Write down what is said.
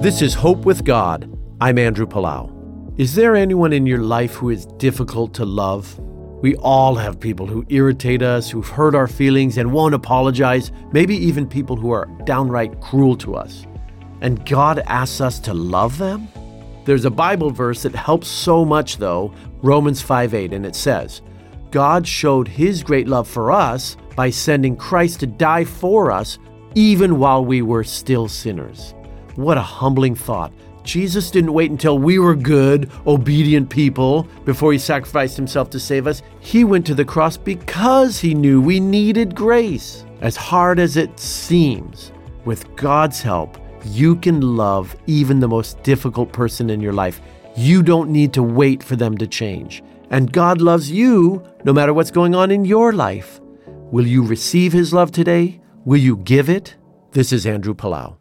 This is Hope with God. I'm Andrew Palau. Is there anyone in your life who is difficult to love? We all have people who irritate us, who've hurt our feelings and won't apologize, maybe even people who are downright cruel to us. And God asks us to love them? There's a Bible verse that helps so much, though Romans 5 8, and it says, God showed his great love for us by sending Christ to die for us even while we were still sinners. What a humbling thought. Jesus didn't wait until we were good, obedient people before he sacrificed himself to save us. He went to the cross because he knew we needed grace. As hard as it seems, with God's help, you can love even the most difficult person in your life. You don't need to wait for them to change. And God loves you no matter what's going on in your life. Will you receive his love today? Will you give it? This is Andrew Palau.